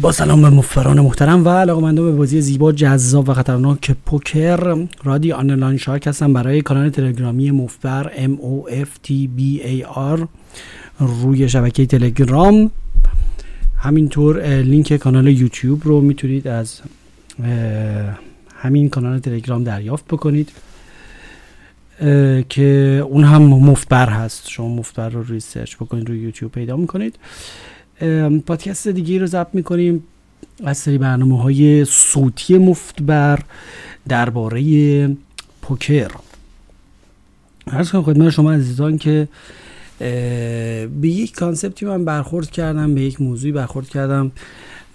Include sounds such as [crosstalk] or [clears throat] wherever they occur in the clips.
با سلام به مفت‌بران محترم و علاقمندان به بازی زیبا جذاب و خطرناک پوکر رادی underline شارک هستم برای کانال تلگرامی مفت‌بر M O F T B A R روی شبکه تلگرام. همینطور لینک کانال یوتیوب رو می‌تونید از همین کانال تلگرام دریافت بکنید که اون هم مفتبر هست. شما مفتبر رو روی search بکنید روی یوتیوب پیدا می‌کنید. پادکست دیگه رو ضبط می‌کنیم از سری برنامه های صوتی مفتبر درباره پوکر. ارز کنم خدمت شما عزیزان که به یک کانسپتی من برخورد کردم به یک موضوعی برخورد کردم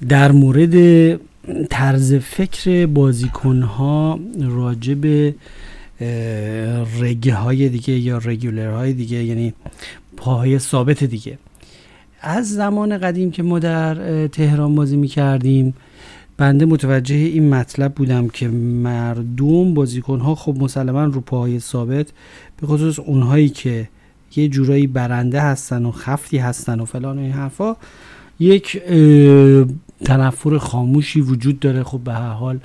در مورد طرز فکر بازیکن ها راجع به رگه های دیگه یا رگولر های دیگه یعنی پاهای ثابت دیگه. از زمان قدیم که ما در تهران بازی می کردیم بنده متوجه این مطلب بودم که مردم بازیکن ها خب مسلما رو پاهای ثابت به خصوص اونهایی که یه جورایی برنده هستن و خفتی هستن و فلان و این حرفا یک تنفر خاموشی وجود داره. خب به هر حال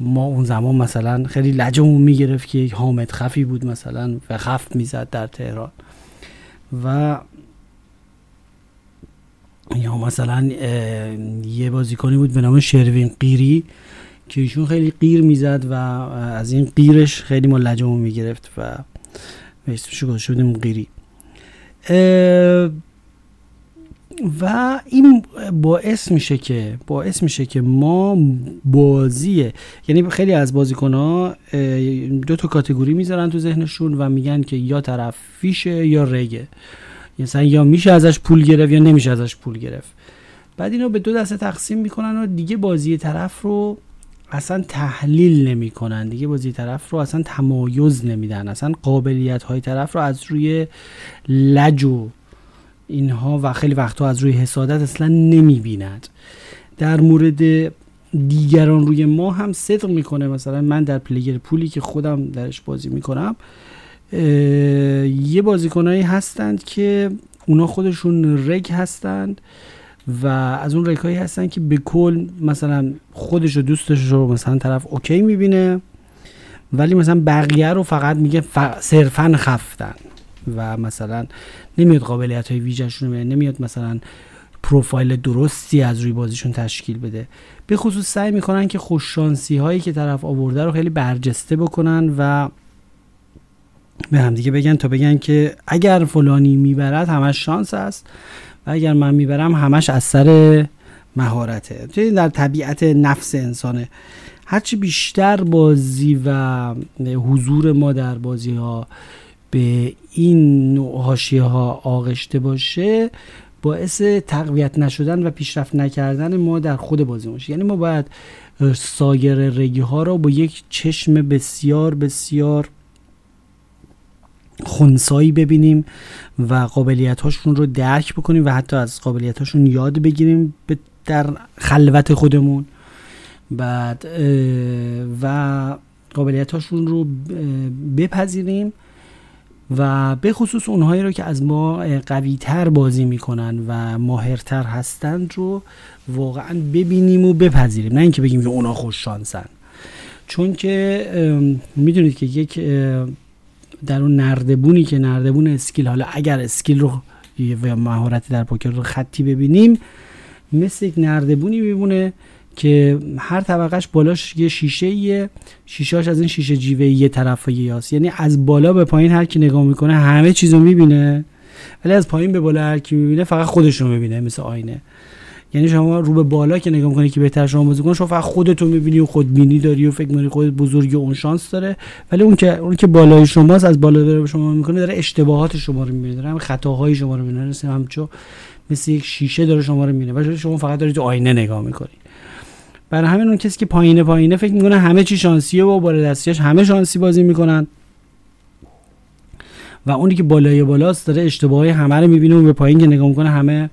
ما اون زمان مثلا خیلی لجمون می‌گرفت که یک حامد خفی بود مثلا و خفت می‌زد در تهران. و یا مثلا یه بازیکنی بود به نام شروین قیری که ایشون خیلی قیر می‌زد و از این قیرش خیلی ما لجمون می‌گرفت و اسمشو گذاشته بودیم قیری. و این باعث میشه که باعث میشه که ما بازیه یعنی خیلی از بازیکن ها دو تا کاتگوری می‌ذارن تو ذهنشون و میگن که یا طرف فیشه یا رگه. مثلا یا میشه ازش پول گرفت یا نمیشه ازش پول گرفت. بعد اینو به دو دسته تقسیم می‌کنن و دیگه بازی طرف رو اصلا تحلیل نمی‌کنن. دیگه بازی طرف رو اصلا تمایز نمیدن. اصلا قابلیت های طرف رو از روی لج و اینها و خیلی وقتها از روی حسادت اصلا نمی‌بیند در مورد دیگران روی ما هم صدق می‌کنه. مثلا من در پلیگر پولی که خودم درش بازی می‌کنم یه بازیکنایی هستند که اونا خودشون رگ هستند و از اون رگ هایی هستند که به کل مثلا خودش و دوستش رو مثلا طرف اوکی می‌بینه ولی مثلا بقیه رو فقط میگه صرفا خفتن و مثلا نمیاد قابلیت های ویژهشون رو نمیاد مثلا پروفایل درستی از روی بازیشون تشکیل بده. به خصوص سعی می‌کنن که خوششانسی هایی که طرف آورده رو خیلی برجسته بکنن و به هم دیگه بگن تا بگن که اگر فلانی می‌برد همش شانس است و اگر من می‌برم همش از سر مهارته. در طبیعت نفس انسانه. هرچی بیشتر بازی و حضور ما در بازی ها به این نوع حاشیه ها آغشته باشه باعث تقویت نشدن و پیشرفت نکردن ما در خود بازی باشه یعنی ما باید سایر رگی ها رو با یک چشم بسیار بسیار خونسایی ببینیم و قابلیت هاشون رو درک بکنیم و حتی از قابلیت هاشون یاد بگیریم در خلوت خودمون. بعد و قابلیت هاشون رو بپذیریم و به خصوص اونهایی رو که از ما قوی تر بازی می‌کنن و ماهرتر هستند رو واقعا ببینیم و بپذیریم. نه اینکه بگیم که اونا خوش شانسن چون که می‌دونید که یک در اون نردبونی که نردبون اسکیل حالا اگر اسکیل رو یا مهارت در پوکر رو خطی ببینیم مثل یک نردبونی میمونه که هر طبقهش بالاش یه شیشه یه شیشهاش از این شیشه جیوه یه طرف یاست یعنی از بالا به پایین هر کی نگاه می‌کنه همه چیزو می‌بینه. ولی از پایین به بالا هر کی می‌بینه فقط خودش رو می‌بینه مثل آینه. یعنی شما رو به بالا که نگاه می‌کنی که بهتر شما بازی کن شما فقط خودتو می‌بینی و خودبینی داری و فکر می‌کنی خودت بزرگی و اون شانس داره. ولی اون که اون که بالای شماست از بالا به شما می‌کنه داره اشتباهات شما رو می‌بینه داره خطاهای شما رو می‌بینه مثل همچو مثل یک شیشه داره شما رو می‌بینه. ولی شما فقط دارید تو آینه نگاه می‌کنی. برای همین اون کسی که پایینه پایینه فکر می‌کنه همه چی شانسیه و بالا دستیاش همه شانسی بازی می‌کنن. و اونی که بالای بالاست داره اشتباهی همه رو می‌بینه و به پایین که نگاه می‌کنه همه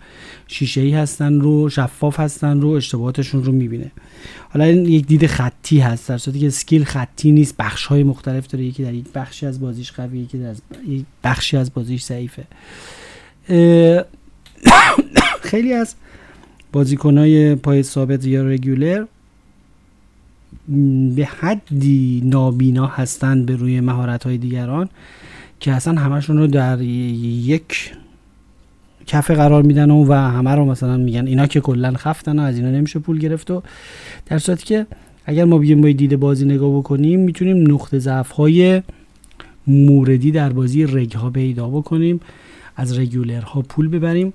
شیشه ای هستن رو شفاف هستن رو اشتباهاتشون رو می‌بینه. حالا این یک دید خطی هست در صورتی که اسکیل خطی نیست بخش های مختلف داره یکی در یک بخشی از بازیش قویه یکی در یک بخشی از بازیش ضعیفه. [coughs] خیلی از بازیکنهای پای ثابت یا رگولر به حدی نابینا هستند به روی مهارت های دیگران. که اصلا همشون رو در یک کفه قرار میدن و, و همه رو مثلا میگن اینا که کلا خفتن و از اینا نمیشه پول گرفت و در صورتی که اگر ما بگیم با دید بازی نگاه بکنیم می‌تونیم نقطه ضعف های موردی در بازی رگ ها پیدا بکنیم از رگولر ها پول ببریم.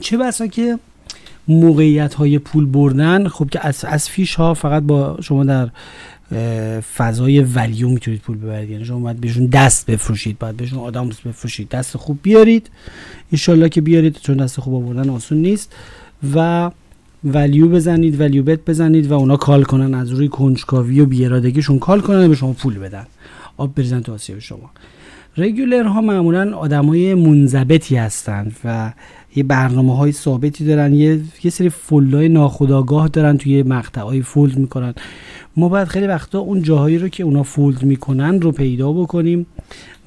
چه بسا که موقعیت های پول بردن خب که از, از فیش ها فقط با شما در فضای ولیو می‌تونید پول ببرید. یعنی شما باید بهشون دست بفروشید باید بهشون آدم بفروشید. دست خوب بیارید. انشالله که بیارید چون دست خوب آوردن آسون نیست. و ولیو بزنید ولیو بت بزنید و اونا کال کنن از روی کنجکاوی و بیارادگیشون کال کنن به شما پول بدن. آب بریزن تو آسیب شما. رگولر ها معمولا آدمای منضبطی هستند و یه برنامه های ثابتی دارن. یه, یه سری فولای ناخداگاه دارن توی مقطع های فولد می‌کنن. ما باید خیلی وقتا اون جاهایی رو که اونا فولد می‌کنن رو پیدا بکنیم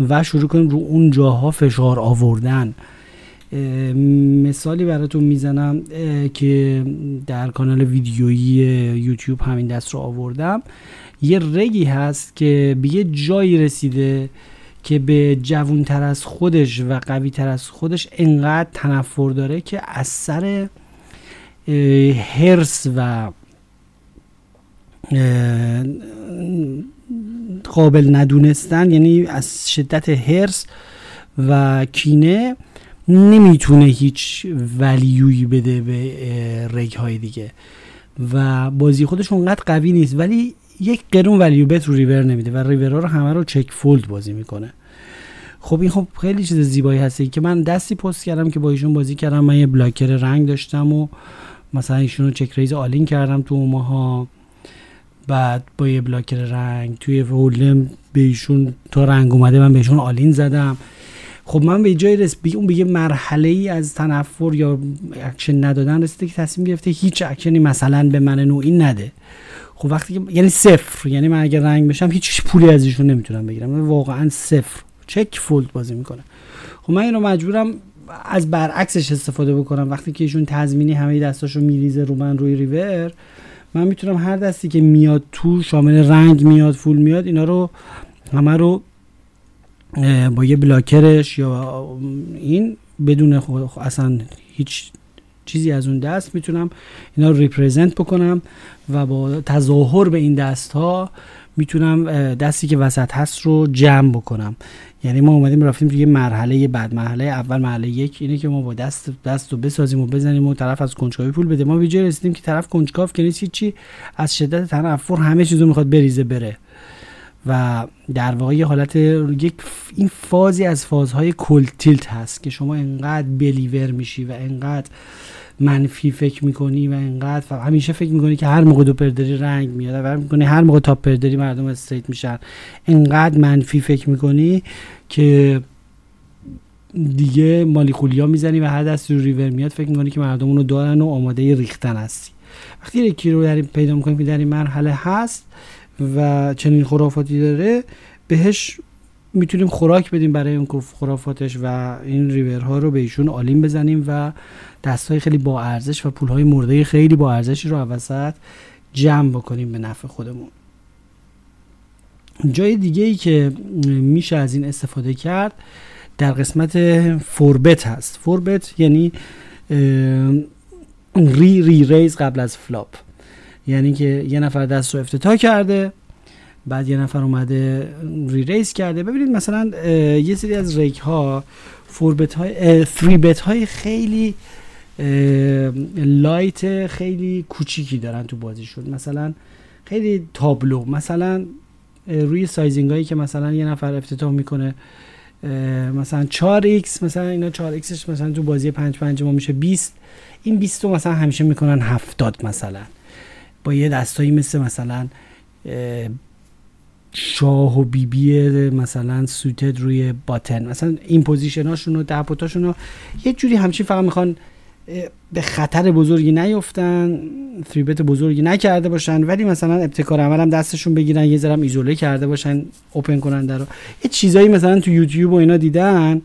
و شروع کنیم رو اون جاها فشار آوردن. مثالی براتون می‌زنم که در کانال ویدیویی یوتیوب همین دست رو آوردم. یه رگی هست که به یه جایی رسیده که به جوونتر از خودش و قوی تر از خودش انقدر تنفر داره که از سر هرس و قابل ندونستن یعنی از شدت هرس و کینه نمی‌تونه هیچ value ی بده به reg های دیگه. و بازی خودش اونقدر قوی نیست ولی یک قرون value bet رو river نمیده و ریورها رو همه رو check fold بازی می‌کنه. خب این خب خیلی چیز زیبایی هستی که من دستی پست کردم که با ایشون بازی کردم. من یه blocker رنگ داشتم و مثلا ایشون رو check raise all-in کردم تو ماها. بعد با یه blocker رنگ توی hole م به ایشون تا رنگ اومده من بهشون all-in زدم. خب من به جای رس اون به یه مرحله ای از تنفر یا اکشن ندادن رسیده که تصمیم گرفته هیچ اکشنی مثلا به من نوعی نده. خب وقتی که یعنی صفر. یعنی من اگر رنگ بشم هیچ پولی از ایشون نمی‌تونم بگیرم. واقعا صفر. check fold بازی می‌کنه. خب من اینو مجبورم از برعکسش استفاده بکنم. وقتی که ایشون تضمینی همه دستاشو میریزه رو من روی ریور من می‌تونم هر دستی که میاد تو شامل رنگ میاد full میاد اینا رو همه رو با یه بلاکرش یا این بدون اصلا هیچ چیزی از اون دست می‌تونم اینا رو ریپرزنت بکنم و با تظاهر به این دست ها می‌تونم دستی که وسط هست رو جمع بکنم. یعنی ما اومدیم رفتیم توی مرحله بعد مرحله اول مرحله یک اینه که ما با دست دست رو بسازیم و بزنیم و طرف از کنجکاوی پول بده. ما ویژه رسیدیم که طرف کنجکاو که نیست چی از شدت تنفر همه چیزو می‌خواد بریزه بره. و در واقع یه حالت یک این فازی از فازهای کل تیلت هست که شما انقدر بلیور میشی و انقدر منفی فکر می‌کنی و انقدر همیشه فکر می‌کنی که هر موقع دو پردری رنگ میاد و می‌کنی هر موقع تاپ پردری مردم استیت میشن. انقدر منفی فکر می‌کنی که دیگه مالی خولیا می‌زنی و هر دست رو ریور میاد فکر می‌کنی که مردم اونو دارن و آماده ریختن هستی. وقتی یکی رو در پیدا می‌کنی که در این مرحله هست و چنین خرافاتی داره بهش می‌تونیم خوراک بدیم برای اون خرافاتش و این ریورها رو به ایشون آلیم بزنیم و دستای خیلی با ارزش و پولهای مرده خیلی با ارزشی رو وسط جمع بکنیم به نفع خودمون. جای دیگه ای که میشه از این استفاده کرد در قسمت فوربت هست. فوربت یعنی re re-raise قبل از flop. یعنی که یه نفر دست رو افتتاح کرده بعد یه نفر اومده re-raise کرده. ببینید مثلا یه سری از reg ها four-bet های three-bet های خیلی light خیلی کوچیکی دارن تو بازیشون. مثلا خیلی تابلو. مثلا روی sizing هایی که مثلا یه نفر افتتاح می‌کنه مثلا 4x مثلا اینا 4xش مثلا تو بازی 5 5 ما میشه 20 این 20 رو مثلا همیشه می‌کنن 70 مثلا. با یه دستایی مثل مثلا شاه و بیبی مثلا suited روی button مثلا این position هاشون و دپوتاشون رو یه جوری همچین فقط می‌خوان به خطر بزرگی نیفتن three-bet بزرگی نکرده باشن ولی مثلا ابتکار عملم دستشون بگیرن یه ذرم ایزوله کرده باشن open کنن در رو. یه چیزایی مثلا تو یوتیوب و اینا دیدن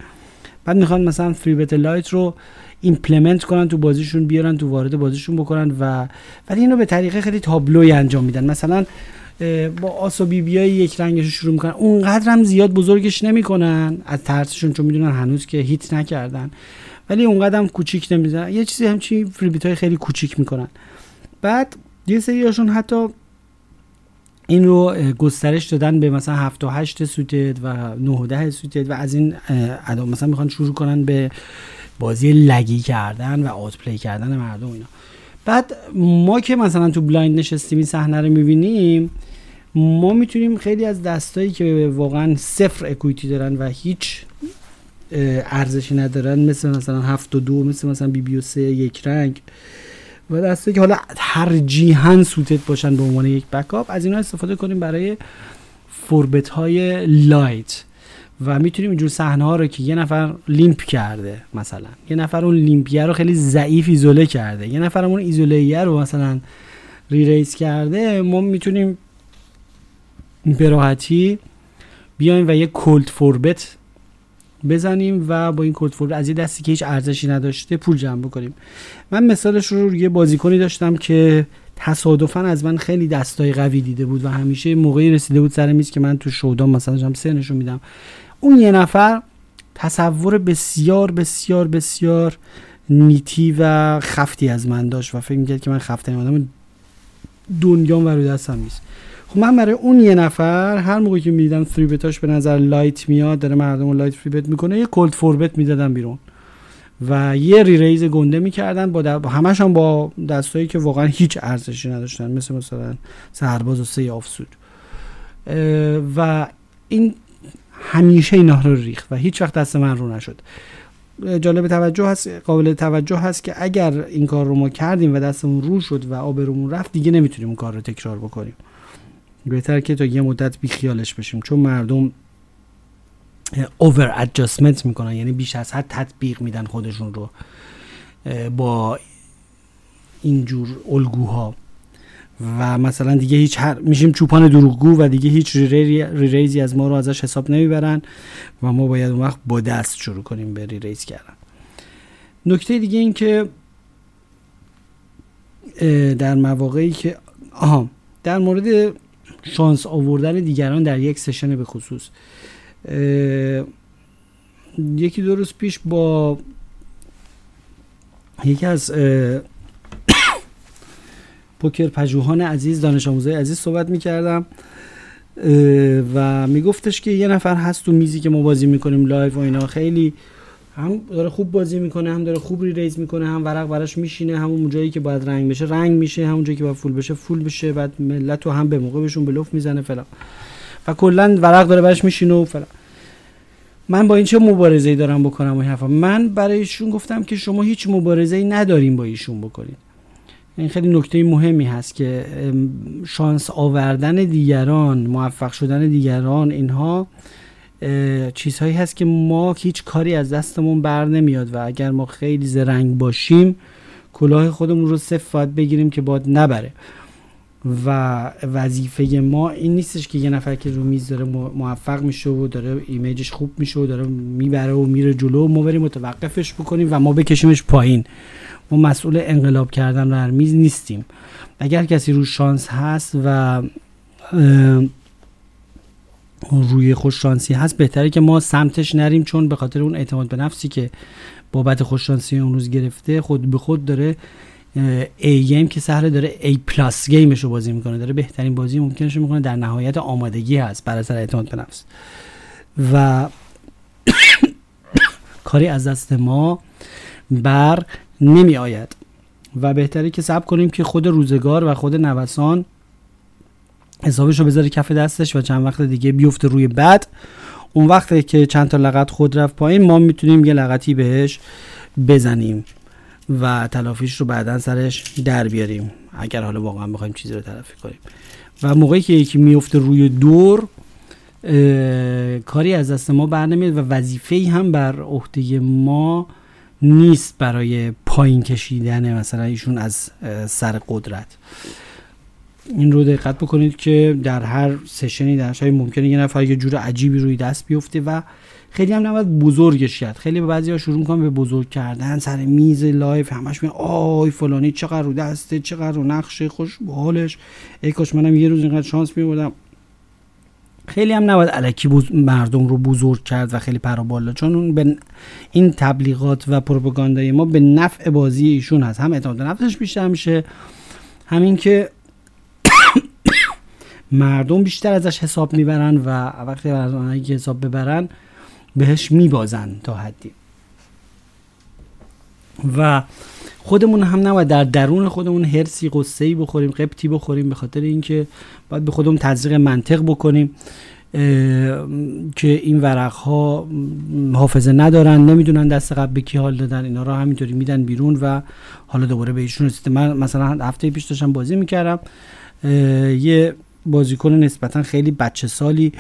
بعد می‌خوان مثلا three-bet light رو implement کنن تو بازیشون بیارن تو وارد بازیشون بکنن و ولی اینو به طریقه خیلی تابلویی انجام میدن. مثلا با آس و بی بیای یک رنگش رو شروع می‌کنن. اونقدر هم زیاد بزرگش نمی‌کنن. از ترسشون چون می‌دونن هنوز که hit نکردن. ولی اونقدر هم کوچیک نمی‌زنن. یه چیزی همچی three-bet های خیلی کوچیک می‌کنن. بعد یه سریاشون حتی این رو گسترش دادن به مثلا 7 و 8 suited و 9 و 10 suited و از این ادا مثلا می‌خوان شروع کنن به بازی LAG ی کردن و outplay کردن مردم اینا. بعد ما که مثلا تو blind نشستیم این صحنه رو می‌بینیم ما می‌تونیم خیلی از دستایی که واقعا صفر equity دارن و هیچ ارزشی ندارن مثل مثلا هفت و دو مثل مثلا بی بی و سه یک رنگ و دسته که حالا ترجیحاً suited باشن به عنوان یک backup از اینا استفاده کنیم برای four-bet های light. و می‌تونیم اینجور صحنه ها رو که یه نفر limp کرده مثلا یه نفر اون limp یه رو خیلی ضعیف ایزوله کرده یه نفر اون ایزوله رو مثلا re-raise کرده ما می‌تونیم به راحتی بیایم و یه cold four-bet بزنیم و با این cold four-bet از یه دستی که هیچ ارزشی نداشته پول جمع بکنیم. من مثالش رو روی بازیکنی داشتم که تصادفا از من خیلی دستای قوی دیده بود و همیشه موقعی رسیده بود سر میز که من تو showdown مثلا جام سه نشون میدم. اون یه نفر تصور بسیار بسیار بسیار nitty و خفتی از من داشت و فکر می‌کرد که من خفته آدم دنیام و رو دستم نیست. خب من برای اون یه نفر هر موقعی که می‌دیدم three-bet هاش به نظر light میاد داره مردم light three-bet می‌کنه یه cold four-bet می‌دادم بیرون. و یه ری ریز گنده می‌کردن با همش هم با دستایی که واقعا هیچ ارزشی نداشتن مثل مثلا سرباز و سه آفسود. و این همیشه اینا رو ریخت و هیچ وقت دست من رو نشد. جالب توجه هست قابل توجه هست که اگر این کار رو ما کردیم و دستمون رو شد و آبرومون رفت دیگه نمی‌تونیم اون کار رو تکرار بکنیم. بهتر که تا یه مدت بیخیالش بشیم چون مردم اوور ادجستمنت می‌کنن یعنی بیش از حد تطبیق میدن خودشون رو با اینجور الگوها. و مثلا دیگه هیچ هر میشیم چوپان دروغگو و دیگه هیچ ریریزی از ما رو ازش حساب نمی‌برن و ما باید اون وقت با دست شروع کنیم به ریریز کردن. نکته دیگه این که در مواقعی که آها در مورد شانس آوردن دیگران در یک session به خصوص. یکی دو روز پیش با یکی از [coughs] پوکر پژوهان عزیز دانش آموزای عزیز صحبت می‌کردم و میگفتش که یه نفر هست تو میزی که ما بازی می‌کنیم live و اینا. خیلی هم داره خوب بازی می‌کنه هم داره خوب re-raise می‌کنه هم ورق براش میشینه همون جایی که باید رنگ بشه رنگ میشه همون جایی که باید full بشه full بشه بعد ملت رو هم به موقع بهشون بلوف می‌زنه فلان. و کلا ورق داره براش میشینه و فلان. من با این چه مبارزه‌ای دارم بکنم و حرفا؟ من برایشون گفتم که شما هیچ مبارزه‌ای نداریم با ایشون بکنید این خیلی نکته مهمی هست که شانس آوردن دیگران موفق شدن دیگران اینها چیزهایی هست که ما هیچ کاری از دستمون بر نمیاد و اگر ما خیلی زرنگ باشیم کلاه خودمون رو صفت بگیریم که باد نبره. و وظیفه ما این نیستش که یه نفر که رو میز داره موفق میشه و داره ایمیجش خوب میشه و داره می‌بره و میره جلو ما بریم متوقفش بکنیم و ما بکشیمش پایین. ما مسئول انقلاب کردن رو میز نیستیم. اگر کسی رو شانس هست و روی خوششانسی هست. بهتره که ما سمتش نریم چون به خاطر اون اعتماد به نفسی که بابت خوششانسی اون روز گرفته خود به خود داره A game که سهل داره A plus game ش رو بازی می‌کنه. داره بهترین بازی ممکنش رو می‌کنه. در نهایت آمادگی هست بر اثر اعتماد به نفس. و [coughs] کاری از دست ما بر نمی آید و بهتره که صبر کنیم که خود روزگار و خود نوسان حسابش رو بذاره کف دستش و چند وقت دیگه بیفته روی بد. اون وقتی که چند تا لگد خورد رفت پایین ما می‌تونیم یه لگدی بهش بزنیم و تلافیش رو بعدا سرش در بیاریم اگر حالا واقعا بخوایم چیزی رو تلافی کنیم. و موقعی که یکی میفته روی دور کاری از دست ما بر نمیاد و وظیفه هم بر عهده ما نیست برای پایین کشیدن مثلا ایشون از سر قدرت. این رو دقت بکنید که در هر سشنی در شاید ممکنه یه نفر یه جور عجیبی روی دست بیفته و خیلی هم نباید بزرگش کرد خیلی به بعضی ها شروع می‌کنن به بزرگ کردن سر میز live همش میگن آی فلانی چقدر رو دسته چقدر رو نقشه خوش به حالش ای کاش منم یه روز اینقدر شانس میبردم خیلی هم نباید الکی مردم رو بزرگ کرد و خیلی پرا بالا چون اون به این تبلیغات و پروپاگاندای ما به نفع بازی ایشون هست. هم اعتماد نفسش بیشتر میشه همین که مردم بیشتر ازش حساب می‌برن و وقتی از حساب ببرن بهش میبازن تا حدی. و خودمون هم نباید در درون خودمون هرسی قصه ای بخوریم قبطی بخوریم به خاطر اینکه باید به خودمون تزریق منطق بکنیم که این ورق ها حافظه ندارن نمی‌دونن دست قبل به کی حال دادن اینا رو همینطوری میدن بیرون و حالا دوباره به ایشون رسیده. من مثلا هفته پیش داشتم بازی می‌کردم یه بازیکن نسبتا خیلی بچه سالی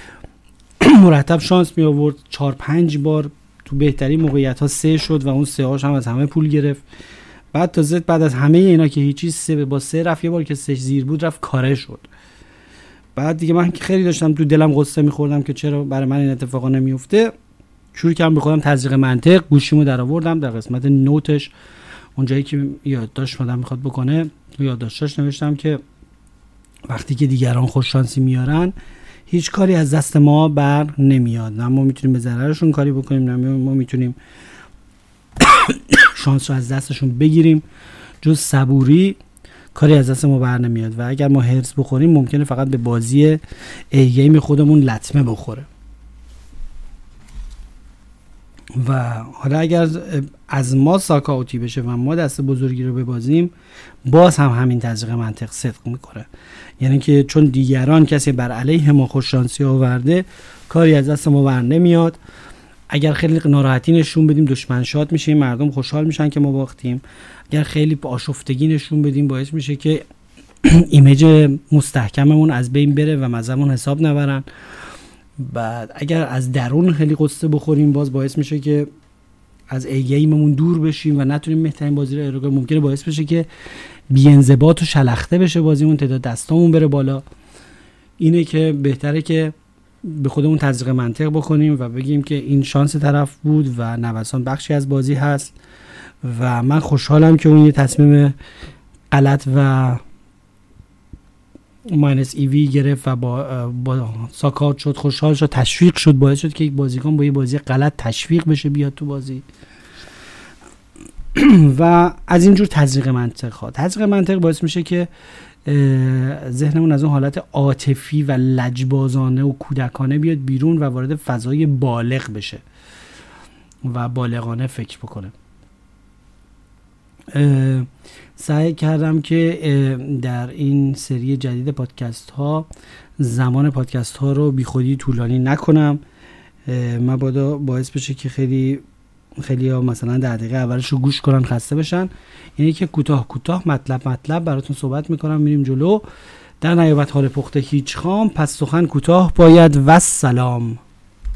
[clears throat] مرتب شانس می آورد چهار پنج بار تو بهترین موقعیت ها سه شد و اون سه هاش هم از همه پول گرفت. بعد تازه بعد از همه اینا که هیچی سه با سه رفت. یه بار که سه زیر بود رفت کاره شد. بعد دیگه من خیلی داشتم تو دلم قصه میخوردم که چرا برای من این اتفاقا نمیفته شروع کردم به خودم تزریق منطق گوشیمو در آوردم در قسمت نوتش. اونجایی که یادداشت مادم می‌خواد بکنه یادداشتش نوشتم که وقتی که دیگران خوششانسی میارن هیچ کاری از دست ما بر نمیاد. نه ما می‌تونیم به ضررشون کاری بکنیم نه ما می‌تونیم [coughs] شانس رو از دستشون بگیریم. جز صبوری کاری از دست ما بر نمیاد و اگر ما هرس بخوریم ممکنه فقط به بازی ای گیم خودمون لطمه بخوره. و حالا اگر از ما ساکاوتی بشه و ما دست بزرگی رو ببازیم باز هم همین تزریق منطق صدق می‌کنه. یعنی که چون دیگران کسی بر علیه ما خوششانسی آورده کاری از دست ما بر نمیاد. اگر خیلی ناراحتی نشون بدیم دشمن شاد میشه مردم خوشحال میشن که ما باختیم. اگر خیلی آشفتگی نشون بدیم باعث میشه که [clears throat] ایمیج مستحکممون از بین بره و مزمون حساب نبرن. بعد اگر از درون خیلی قصه بخوریم باز باعث میشه که از ایگیممون دور بشیم و نتونیم بهترین بازی رو ارائه ممکنه باعث بشه که بیانضباط و شلخته بشه بازیمون تعداد دستامون بره بالا. اینه که بهتره که به خودمون تزریق منطق بکنیم و بگیم که این شانس طرف بود و نوسان بخشی از بازی هست و من خوشحالم که اون یه تصمیم غلط و ماینس ایوی گرفت و با, با ساکات شد خوشحال شد تشویق شد باعث شد که یک بازیکن با یه بازی غلط تشویق بشه بیاد تو بازی. [clears throat] و از اینجور تزریق منطق ها تزریق منطق باعث میشه که ذهنمون از اون حالت عاطفی و لجبازانه و کودکانه بیاد بیرون و وارد فضای بالغ بشه و بالغانه فکر بکنه. سعی کردم که در این سری جدید پادکست ها زمان پادکست ها رو بیخودی طولانی نکنم. مبادا باعث بشه که خیلی خیلی ها مثلا در دقیقه اولش رو گوش کنن خسته بشن. اینه که کوتاه کوتاه مطلب مطلب براتون صحبت می‌کنم. میریم جلو. در نیابت حال پخته هیچ خام پس سخن کوتاه باید. و سلام.